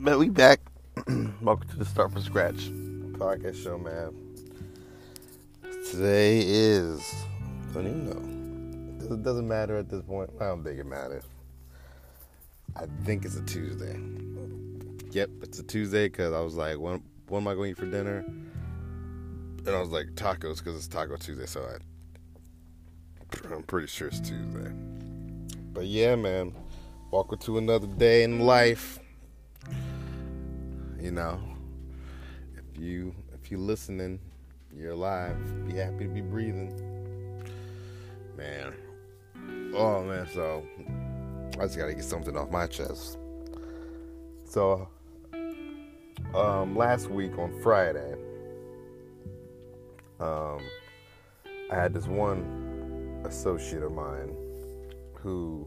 Man, we back. Welcome to the Start from Scratch podcast show, man. Today is, I don't even know. It doesn't matter at this point. I don't think it matters. I think it's a Tuesday. Yep, it's a Tuesday because I was like, when, what am I going to eat for dinner? And I was like, tacos because it's Taco Tuesday, so I, I'm pretty sure it's Tuesday. But yeah, man, welcome to another day in life. You know, if you if you're listening, you're alive. Be happy to be breathing, man. Oh man, so I just gotta get something off my chest. So, um, last week on Friday, um, I had this one associate of mine who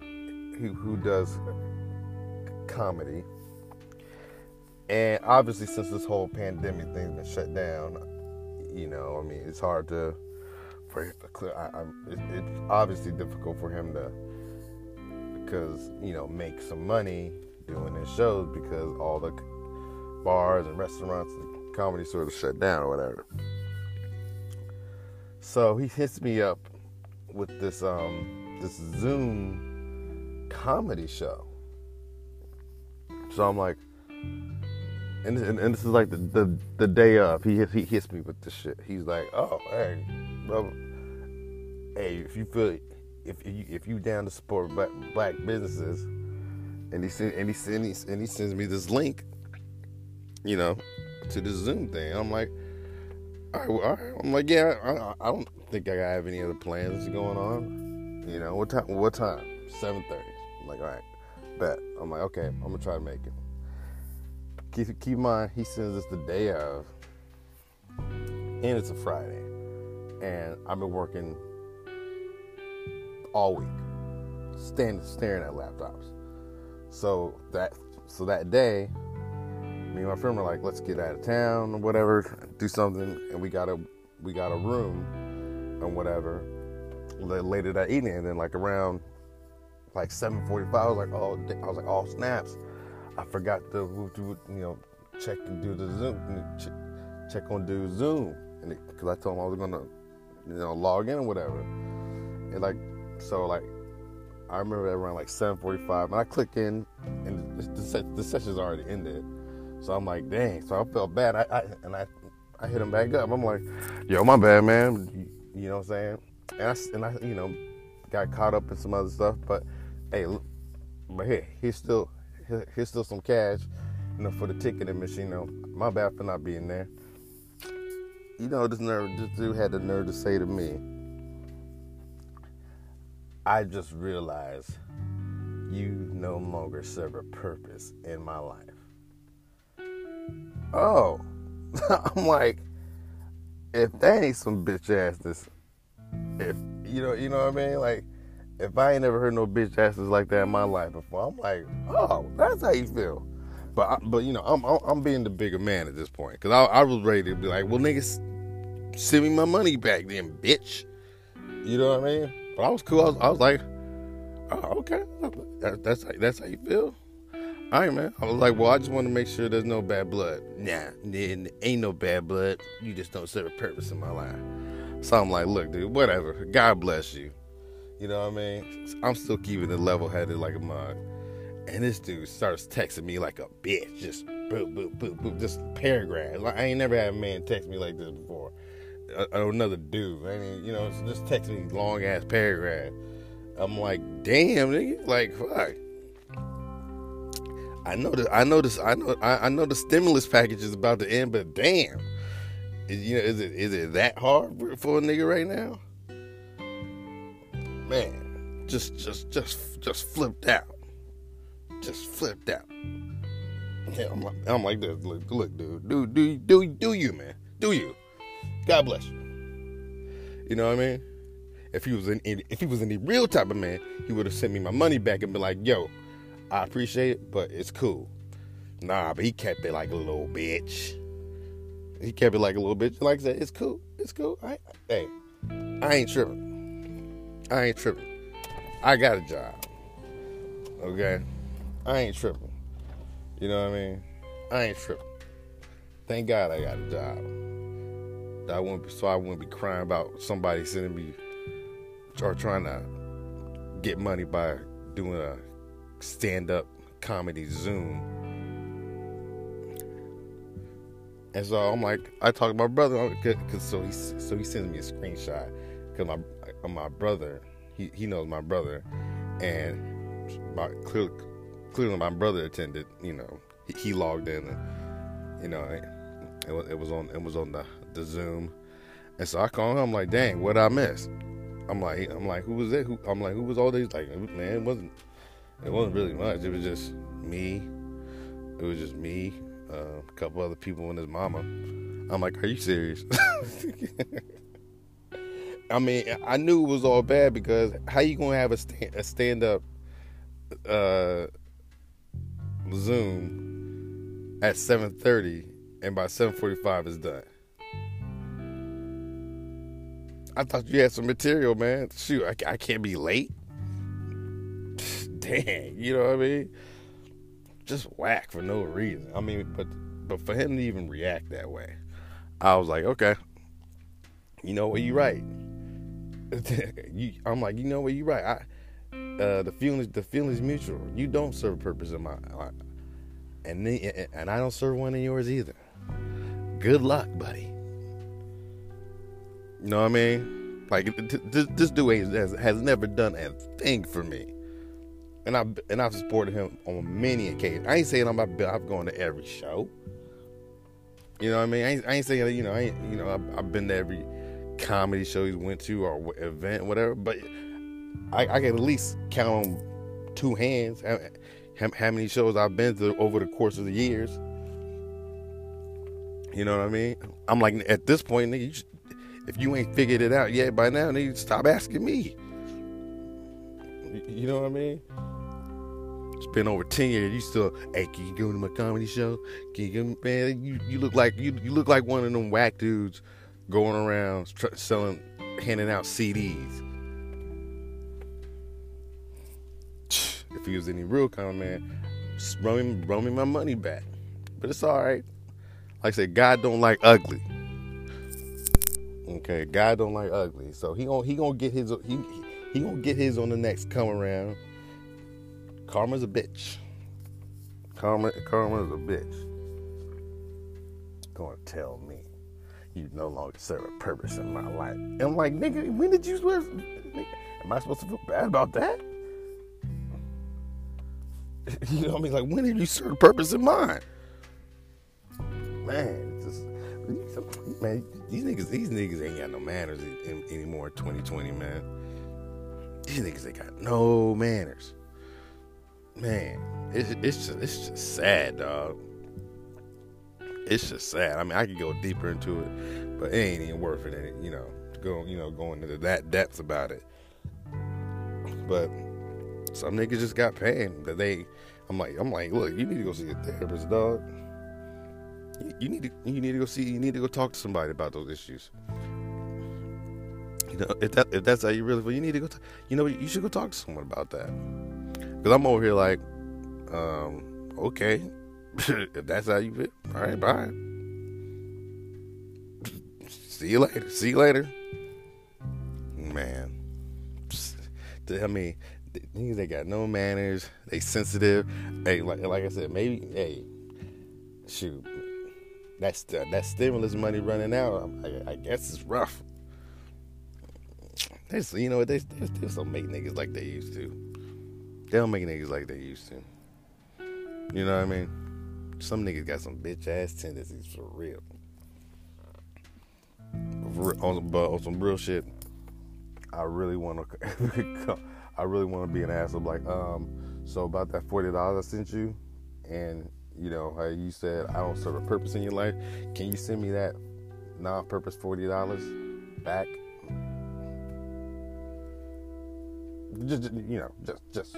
who who does comedy and obviously, since this whole pandemic thing's been shut down, you know, I mean, it's hard to for him to clear. I, it, it's obviously difficult for him to because you know make some money doing his shows because all the bars and restaurants and comedy sort of shut down or whatever. So he hits me up with this um this Zoom comedy show. So I'm like, and, and, and this is like the, the, the day of. He he hits me with this shit. He's like, "Oh, hey, bro, hey, if you feel if you if you down to support black, black businesses," and he send and he sends and he sends me this link, you know, to the Zoom thing. I'm like, all right, well, all right. I'm like, yeah, I, I don't think I have any other plans going on. You know, what time? What time? Seven thirty. I'm like, all right, bet. I'm like, okay, I'm gonna try to make it keep keep in mind he sends us the day of, and it's a Friday, and I've been working all week, standing staring at laptops. So that so that day, me and my friend were like, let's get out of town or whatever, do something, and we got a we got a room and whatever later that evening, and then like around like 7:45, I was like, oh, I was like, all oh, snaps. I forgot to, you know check and do the Zoom, check on do Zoom, and because I told him I was gonna you know log in or whatever, and like so like I remember around like 7:45, and I click in, and the, the session's already ended. So I'm like, dang. So I felt bad. I, I and I I hit him back up. I'm like, yo, my bad, man. You know what I'm saying? And I and I you know got caught up in some other stuff, but hey, but hey, he's still here's still some cash, you know, for the ticketing machine. You know, my bad for not being there. You know, this nerve, this dude had the nerve to say to me, I just realized you no longer serve a purpose in my life. Oh, I'm like, if that ain't some bitch assness, if you know, you know what I mean, like if I ain't ever heard no bitch asses like that in my life before, I'm like, oh, that's how you feel. But I, but you know, I'm I'm being the bigger man at this point because I, I was ready to be like, well, niggas, send me my money back, then, bitch. You know what I mean? But I was cool. I was, I was like, oh, okay, that, that's that's how you feel. All right, man. I was like, well, I just want to make sure there's no bad blood. Nah, ain't no bad blood. You just don't serve a purpose in my life. So I'm like, look, dude, whatever. God bless you. You know what I mean? I'm still keeping it level headed like a mug. And this dude starts texting me like a bitch. Just boop, boop, boop, boop. Just paragraph. Like, I ain't never had a man text me like this before. Or another dude. I mean, you know, just texting me long ass paragraph. I'm like, damn, nigga. Like, fuck. I know that I know this I know I, I know the stimulus package is about to end, but damn. Is, you know, is it is it that hard for a nigga right now? Man, just just just just flipped out, just flipped out. Yeah, I'm like, I'm like this. Look, look, dude, do do do do you, man, do you? God bless you. You know what I mean? If he was in, if he was any real type of man, he would have sent me my money back and be like, "Yo, I appreciate it, but it's cool." Nah, but he kept it like a little bitch. He kept it like a little bitch. Like I said, it's cool. It's cool. I, hey, I ain't tripping. I ain't tripping. I got a job. Okay? I ain't tripping. You know what I mean? I ain't tripping. Thank God I got a job. I wouldn't be, so I wouldn't be crying about somebody sending me or trying to get money by doing a stand-up comedy Zoom. And so I'm like, I talked to my brother, cause so he so he sends me a screenshot, cause my my brother, he he knows my brother, and my clearly clearly my brother attended. You know, he, he logged in, and you know, it was it was on it was on the the Zoom, and so I call him. I'm like, dang, what I miss? I'm like, I'm like, who was it? Who, I'm like, who was all these? Like, man, it wasn't it wasn't really much. It was just me. It was just me, uh, a couple other people, and his mama. I'm like, are you serious? I mean, I knew it was all bad because how you gonna have a, stand, a stand up uh, Zoom at 7:30 and by 7:45 it's done. I thought you had some material, man. Shoot, I, I can't be late. Dang, you know what I mean? Just whack for no reason. I mean, but but for him to even react that way, I was like, okay, you know what, you're right. you, I'm like, you know what, You're right. I uh, the feelings the feelings mutual. You don't serve a purpose in my life, and then, and I don't serve one in yours either. Good luck, buddy. You know what I mean? Like this, this dude has, has never done a thing for me, and I and I've supported him on many occasions. I ain't saying I'm I've gone to every show. You know what I mean? I ain't, I ain't saying you know I ain't, you know I've, I've been to every comedy show he went to or event whatever, but I, I can at least count on two hands how, how many shows I've been to over the course of the years. You know what I mean? I'm like, at this point, nigga, you should, if you ain't figured it out yet by now, nigga, stop asking me. You know what I mean? It's been over ten years. You still, hey, can you go to my comedy show? Can you man? You, you look like you you look like one of them whack dudes going around tr- selling, handing out CDs. If he was any real kind of man, run me, me my money back. But it's all right. Like I said, God don't like ugly. Okay, God don't like ugly. So he gonna he gonna get his he he gonna get his on the next come around. Karma's a bitch. Karma karma's a bitch. Gonna tell me you no longer serve a purpose in my life. And I'm like, nigga, when did you swear? Am I supposed to feel bad about that? You know what I mean? Like, when did you serve a purpose in mind? Man, just, man, these niggas, these niggas ain't got no manners in, anymore in 2020, man. These niggas ain't got no manners. Man, it's, it's just it's just sad, dog. It's just sad. I mean, I could go deeper into it, but it ain't even worth it. You know, to go, you know, going into that depth about it. But some niggas just got pain that they. I'm like, I'm like, look, you need to go see a therapist, dog. You, need to, you need to go see, you need to go talk to somebody about those issues. You know, if that, if that's how you really feel, you need to go. T- you know, you should go talk to someone about that. Because I'm over here like, um, okay, if that's how you feel, all right, bye. See you later. See you later. Man, I mean, they got no manners. They sensitive. Hey, like like I said, maybe hey, shoot, that's that stimulus money running out. I, I guess it's rough. There's, you know, what? they, they still don't make niggas like they used to. They don't make niggas like they used to. You know what I mean? Some niggas got some bitch ass tendencies for real. On, but on some real shit, I really want to. I really want to be an asshole. Like, um, so about that forty dollars I sent you, and you know how you said I don't serve a purpose in your life. Can you send me that non-purpose forty dollars back? Just you know, just just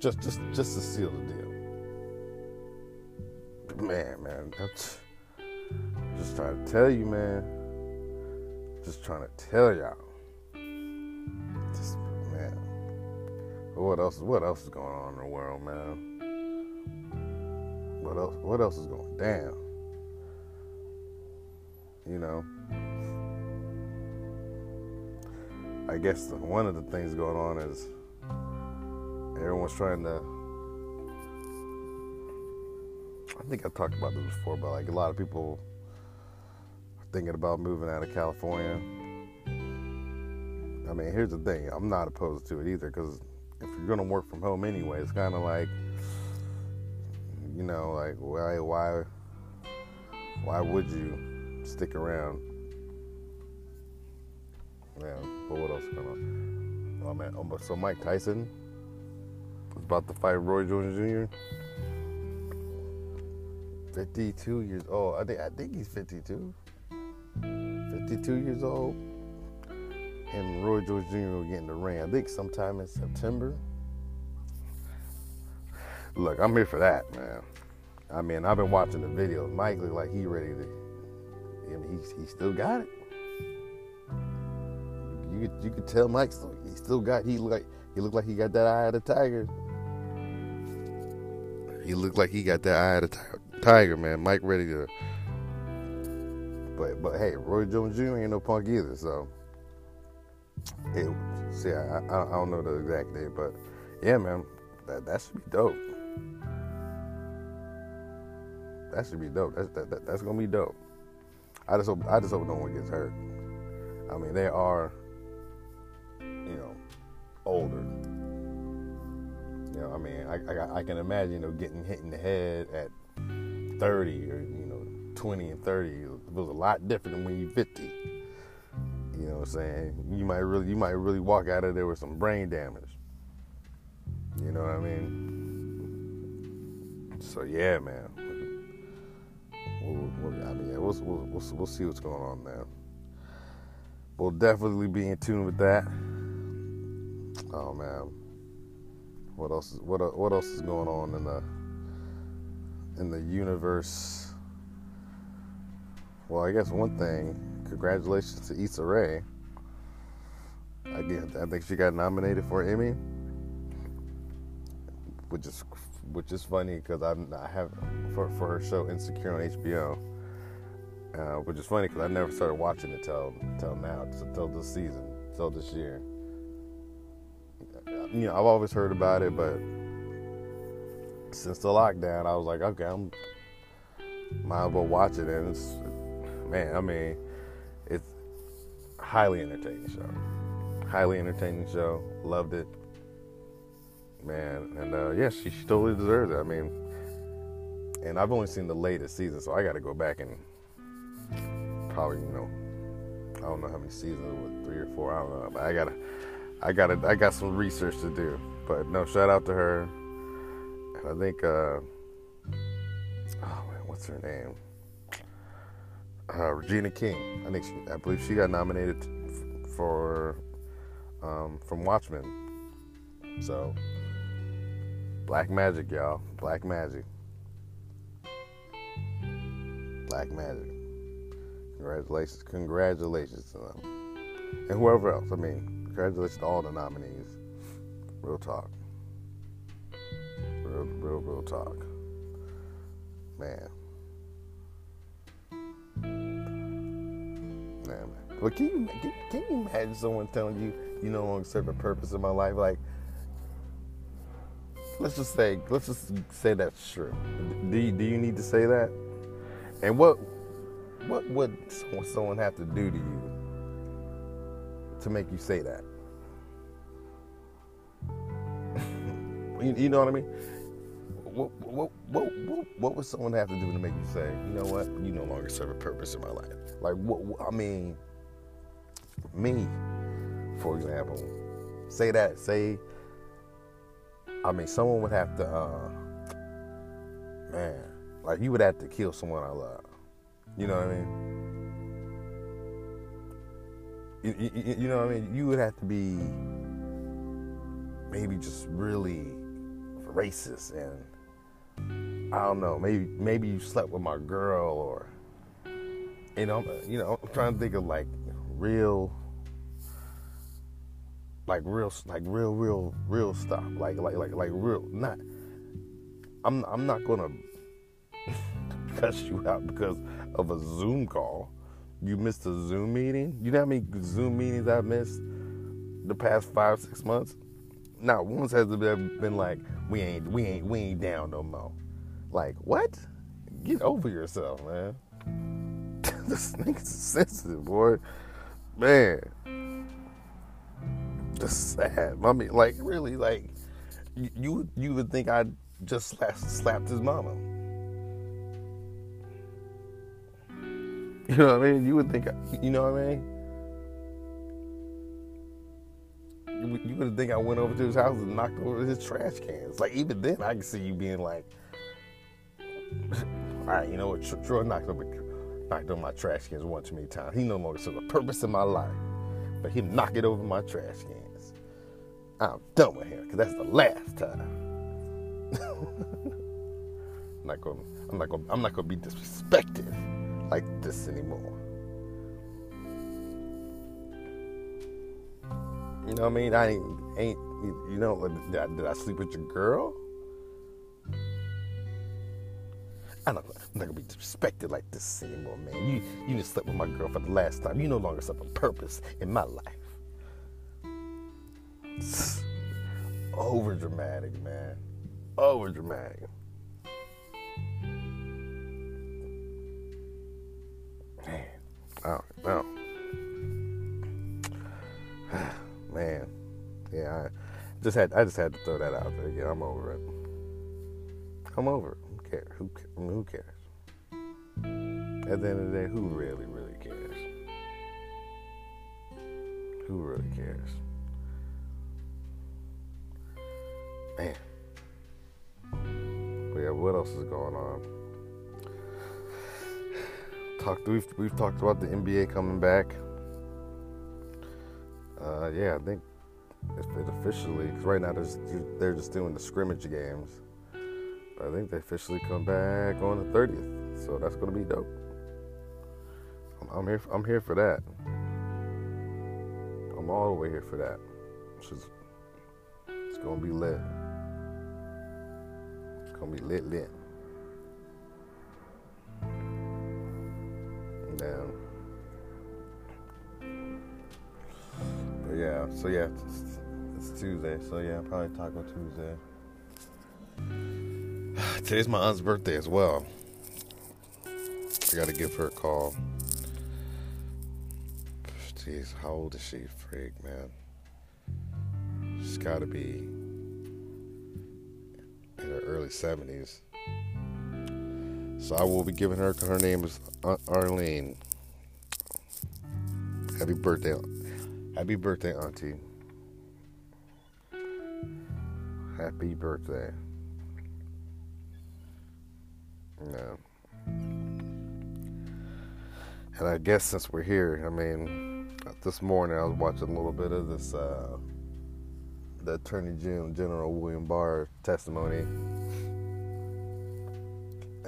just just just to seal the deal. Man, man, that's just trying to tell you, man. Just trying to tell y'all. Man. What else? What else is going on in the world, man? what else? What else is going down? You know. I guess one of the things going on is everyone's trying to. I think I've talked about this before, but like a lot of people are thinking about moving out of California. I mean, here's the thing I'm not opposed to it either because if you're going to work from home anyway, it's kind of like, you know, like, why, why, why would you stick around? Yeah, but what else going on? Oh man, oh, so Mike Tyson was about to fight Roy Jones Jr. 52 years old. I think I think he's 52. 52 years old. And Roy Jones Jr. will get in the ring. I think sometime in September. Look, I'm here for that, man. I mean, I've been watching the videos. Mike look like he ready to. I mean, he he still got it you could you could tell Mike still, he still got he looked like he looked like he got that eye of the tiger. He looked like he got that eye of the tiger, man. Mike ready to. But but hey, Roy Jones Jr. ain't no punk either, so. It, see, I, I, I don't know the exact date, but yeah, man, that that should be dope. That should be dope. That's that, that, that's gonna be dope. I just hope I just hope no one gets hurt. I mean, they are you know, older. You know, I mean, I, I, I can imagine, you know, getting hit in the head at 30 or, you know, 20 and 30 it was a lot different than when you're 50. You know what I'm saying? You might really, you might really walk out of there with some brain damage. You know what I mean? So yeah, man. We'll, we'll, I mean, we'll, we'll, we'll, see what's going on, man. We'll definitely be in tune with that. Oh man, what else? Is, what what else is going on in the in the universe? Well, I guess one thing. Congratulations to Issa Rae. I I think she got nominated for an Emmy, which is which is funny because I have for for her show Insecure on HBO. Uh, which is funny because I never started watching it till till now, till this season, till this year you know, I've always heard about it, but since the lockdown, I was like, okay, I'm might as well watch it. And it's, man, I mean, it's highly entertaining show. Highly entertaining show. Loved it, man. And uh, yeah, she, she totally deserves it. I mean, and I've only seen the latest season, so I got to go back and probably, you know, I don't know how many seasons, what, three or four, I don't know, but I gotta I gotta, I got some research to do. But no, shout out to her. I think, uh, oh man, what's her name? Uh, Regina King. I think she, I believe she got nominated for um, from Watchmen. So Black Magic, y'all. Black Magic. Black Magic. Congratulations, congratulations to them. And whoever else. I mean, Congratulations to all the nominees. Real talk. Real, real, real talk. Man. Man. But can you, can, can you imagine someone telling you you no longer serve a purpose in my life? Like, let's just say, let's just say that's true. Do you, do you need to say that? And what what would someone have to do to you to make you say that. you, you, know what I mean? What, what, what, what, would someone have to do to make you say, you know what, you no longer serve a purpose in my life? Like, what, I mean, me, for example, say that, say, I mean, someone would have to, uh, man, like you would have to kill someone I love. You know what I mean? You, you, you, know what I mean? You would have to be maybe just really racist and I don't know. Maybe maybe you slept with my girl or you know you know I'm trying to think of like real like real like real real real stuff like like like like real not I'm I'm not gonna cuss you out because of a Zoom call. You missed a Zoom meeting. You know how many Zoom meetings I've missed the past five, six months? Not once has it been like, we ain't, we ain't, we ain't down no more. Like, what? Get over yourself, man. this nigga's sensitive, boy. Man. Just sad. I mean, like, really, like, you you, would think I just slapped, slapped his mama. You know what I mean? You would think, you know what I mean? You would think I went over to his house and knocked over his trash cans. Like, even then, I can see you being like, all right, you know what? Troy knocked over, knocked on my trash cans one too many times. He no longer serves a purpose in my life. But he knock it over my trash cans. I'm done with him because that's the last time. I'm not gonna, I'm not gonna, I'm not gonna be disrespected like this anymore. You know what I mean? I ain't, ain't you know, did I, did I sleep with your girl? I'm not, I'm not, gonna be disrespected like this anymore, man. You you just slept with my girl for the last time. You no longer serve a purpose in my life. over dramatic, man. Over dramatic. I don't know. Man, yeah, I just had I just had to throw that out there. Yeah, I'm over it. I'm over it. Who who cares? At the end of the day, who really, really cares? Who really cares? Man. But yeah, what else is going on? talked we've we've talked about the NBA coming back. Uh, yeah, I think it officially because right now they're just, they're just doing the scrimmage games. I think they officially come back on the 30th, so that's gonna be dope. I'm, I'm here. I'm here for that. I'm all the way here for that. It's, it's gonna be lit. It's gonna be lit, lit. down. But yeah, so yeah, it's, it's Tuesday. So yeah, probably Taco Tuesday. Today's my aunt's birthday as well. I gotta give her a call. Jeez, how old is she, freak, man? She's gotta be in her early 70s. So I will be giving her, her name is Aunt Arlene. Happy birthday. Happy birthday, Auntie. Happy birthday. And I guess since we're here, I mean, this morning I was watching a little bit of this, uh, the Attorney General William Barr testimony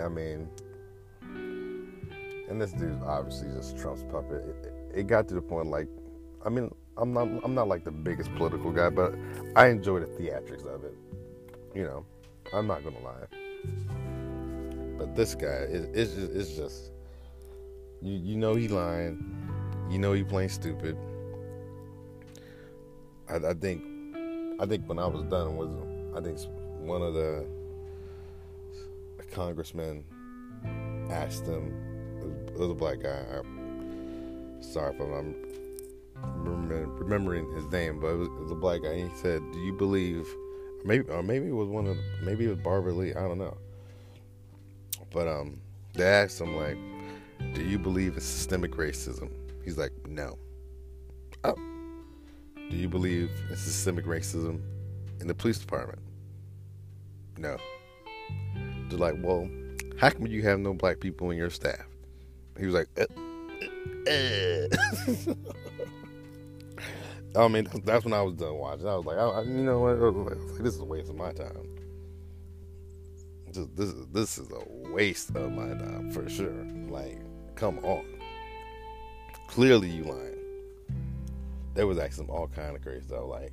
I mean, and this dude's obviously just Trump's puppet. It, it, got to the point like, I mean, I'm not I'm not like the biggest political guy, but I enjoy the theatrics of it. You know, I'm not gonna lie. But this guy is it's just, it's just you you know he lying, you know he playing stupid. I, I think I think when I was done was I think one of the congressmen asked him, it was a black guy. I'm sorry if I'm remembering his name, but it was, it was a black guy. and He said, "Do you believe?" Maybe, or maybe it was one of, maybe it was Barbara Lee. I don't know. But um, they asked him like, "Do you believe in systemic racism?" He's like, "No." Oh. Do you believe in systemic racism in the police department? No. They're like, well, how come you have no black people in your staff? He was like, uh, uh. uh. I mean, that's when I was done watching. I was like, I, you know what? Like, this is a waste of my time. This, this, is, this is a waste of my time for sure. Like, come on. Clearly, you lying. There was some all kind of crazy stuff. Like,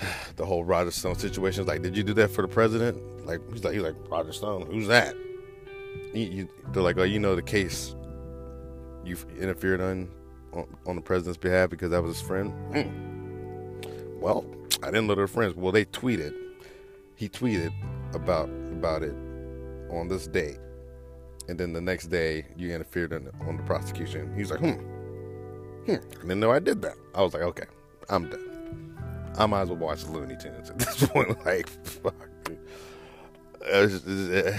the whole Roger Stone situation. Like, did you do that for the president? Like, he's like, he's like Roger Stone. Who's that? they're like, oh, you know the case you interfered on, on, on the president's behalf because that was his friend. Mm. Well, I didn't know they're friends. Well, they tweeted. He tweeted about about it on this date, and then the next day you interfered on, on the prosecution. He's like, hmm, hmm, I didn't know I did that. I was like, okay, I'm done. I might as well watch Looney Tunes at this point. Like, fuck. It's, it's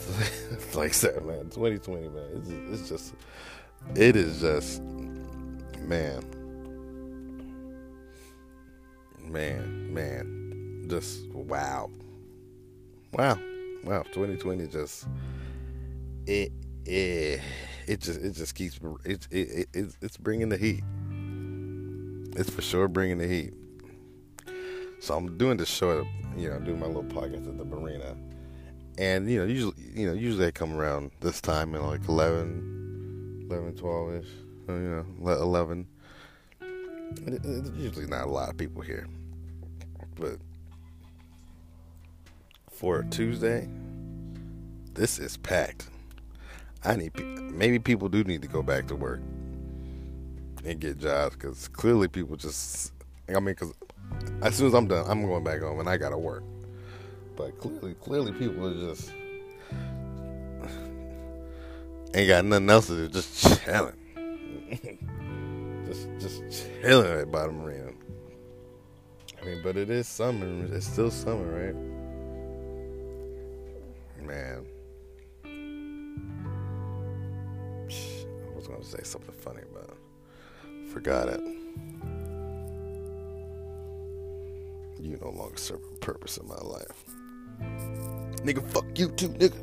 like that, man. 2020, man. It's, it's just, it is just, man, man, man, just wow, wow, wow. 2020 just, it, it, it just, it just keeps, it, it, it, it's bringing the heat. It's for sure bringing the heat. So I'm doing this show, you know, doing my little podcast at the marina and you know usually you know usually I come around this time in like 11 11 12 ish uh, you know 11 it's usually not a lot of people here but for Tuesday this is packed I need maybe people do need to go back to work and get jobs because clearly people just I mean because as soon as I'm done I'm going back home and I gotta work but clearly, clearly, people are just ain't got nothing else to do, just chilling, just just chilling at bottom marina. I mean, but it is summer. It's still summer, right? Man, I was gonna say something funny, but forgot it. You no longer serve a purpose in my life. Nigga, fuck you too, nigga.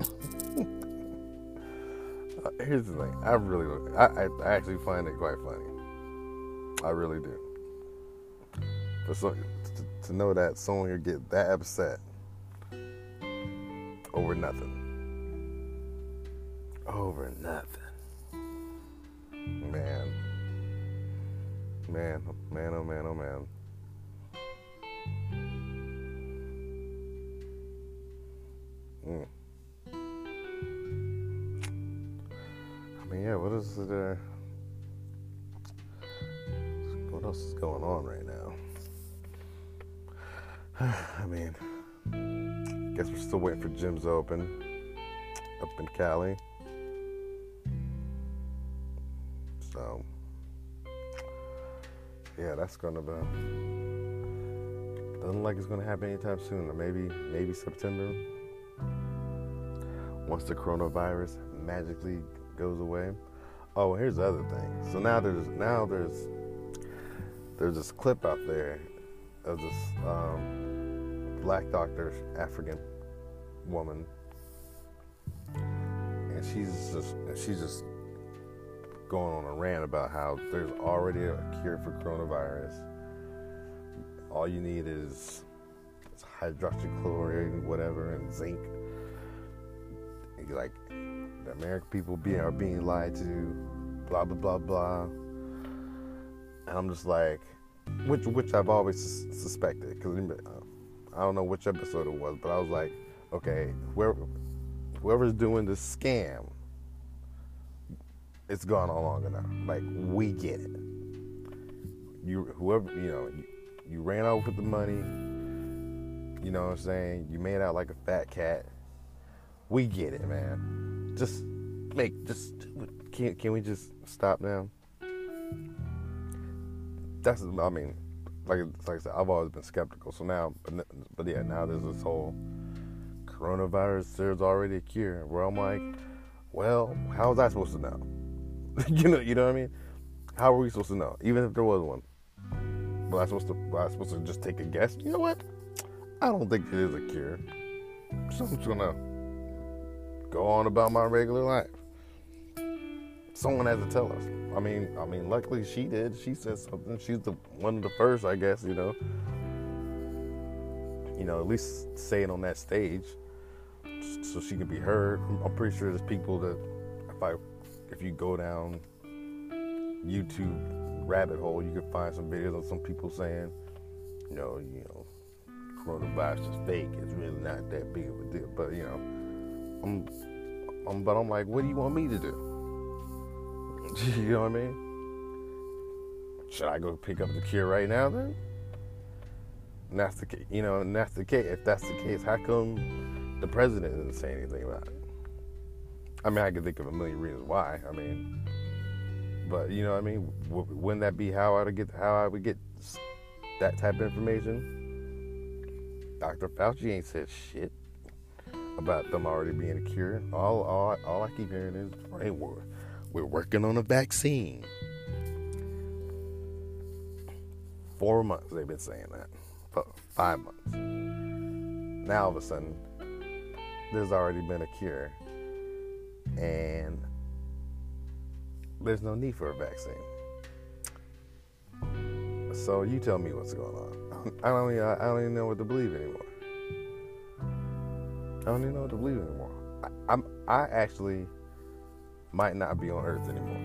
uh, here's the thing. I really, I, I, actually find it quite funny. I really do. For so, to, to know that someone would get that upset over nothing. Over nothing. Man. Man, man, oh man, oh man. Mm. I mean, yeah, what is it? there? What else is going on right now? I mean, guess we're still waiting for gyms open up in Cali. So, yeah, that's gonna be. Doesn't like it's gonna happen anytime soon, or maybe maybe September once the coronavirus magically goes away. Oh, here's the other thing. So now there's now there's there's this clip out there of this um, black doctor, African woman, and she's just she's just going on a rant about how there's already a cure for coronavirus. All you need is hydroxychloroquine, whatever, and zinc like the American people be, are being lied to, blah blah blah blah. And I'm just like, which which I've always suspected because I don't know which episode it was, but I was like, okay, whoever whoever's doing the scam, it's gone on long enough. Like we get it. You whoever you know, you, you ran out with the money. You know what I'm saying? You made out like a fat cat we get it, man. Just make just can can we just stop now? That's I mean, like like I said, I've always been skeptical. So now, but but yeah, now there's this whole coronavirus. There's already a cure. Where I'm like, well, how was I supposed to know? you know, you know what I mean? How are we supposed to know? Even if there was one, was I supposed to? Was I supposed to just take a guess? You know what? I don't think it is a cure. So I'm just gonna go on about my regular life. Someone has to tell us. I mean, I mean, luckily she did. She said something. She's the one of the first, I guess. You know, you know, at least say it on that stage, so she can be heard. I'm pretty sure there's people that, if I, if you go down YouTube rabbit hole, you can find some videos of some people saying, you know, you know, coronavirus is fake. It's really not that big of a deal. But you know I'm, I'm, but I'm like, what do you want me to do? you know what I mean? Should I go pick up the cure right now then? And that's the case, you know, and that's the case. If that's the case, how come the president didn't say anything about it? I mean, I could think of a million reasons why. I mean, but you know what I mean? Wouldn't that be how I would get how I would get that type of information? Dr. Fauci ain't said shit about them already being a cure. All all, all I keep hearing is, hey, we're, we're working on a vaccine. Four months they've been saying that. Five months. Now all of a sudden, there's already been a cure, and there's no need for a vaccine. So you tell me what's going on. I don't even, I don't even know what to believe anymore. I don't even know what to believe anymore. I, I'm I actually might not be on Earth anymore.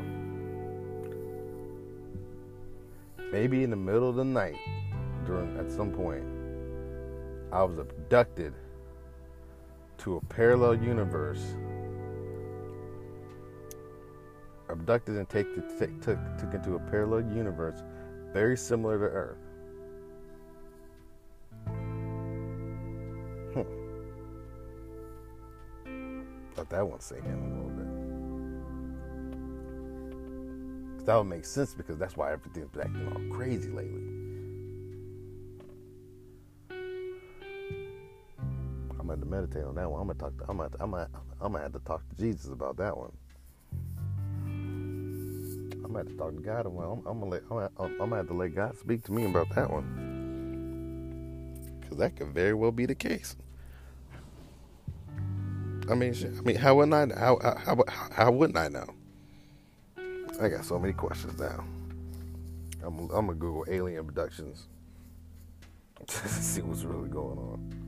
Maybe in the middle of the night, during at some point, I was abducted to a parallel universe abducted and take, take, took, took into a parallel universe very similar to Earth. Hmm. Let that one sink in a little bit. That would make sense because that's why everything's acting all crazy lately. Meditate on that one. I'm gonna talk. To, I'm gonna. I'm gonna. I'm gonna have to talk to Jesus about that one. I'm gonna have to talk to God. Well, I'm, I'm gonna let. I'm I'm gonna have to let God speak to me about that one, because that could very well be the case. I mean, I mean, how wouldn't I? How how how, how wouldn't I know? I got so many questions now. I'm, I'm gonna Google alien abductions to see what's really going on.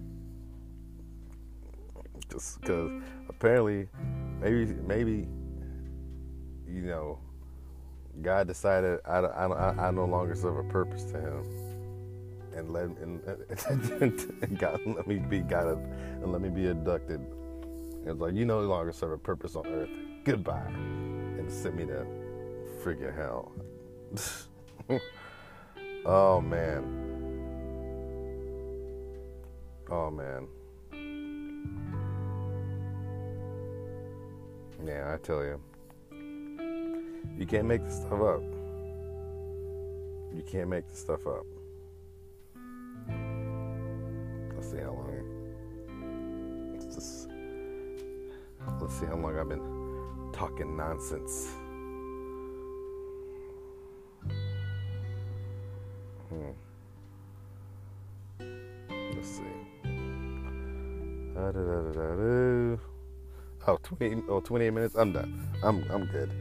Just because apparently, maybe maybe you know God decided I, I, I no longer serve a purpose to Him, and let and, and God let me be God and let me be abducted. It's like you no longer serve a purpose on earth. Goodbye, and sent me to freaking hell. oh man. Oh man. Yeah, I tell you. You can't make this stuff up. You can't make this stuff up. Let's see how long. Let's just. Let's see how long I've been talking nonsense. 15 or 28 minutes, I'm done. I'm I'm good.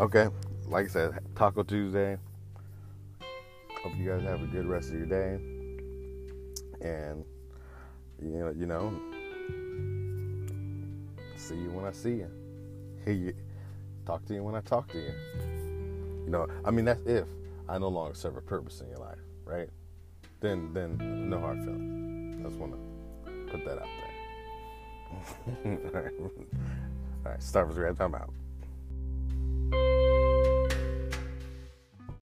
Okay, like I said, Taco Tuesday. Hope you guys have a good rest of your day, and you know, you know, see you when I see you, Hey, talk to you when I talk to you. You know, I mean that's if I no longer serve a purpose in your life, right? Then, then no hard feelings. I just want to put that out there. All right. All right. Starbucks Red, I'm out.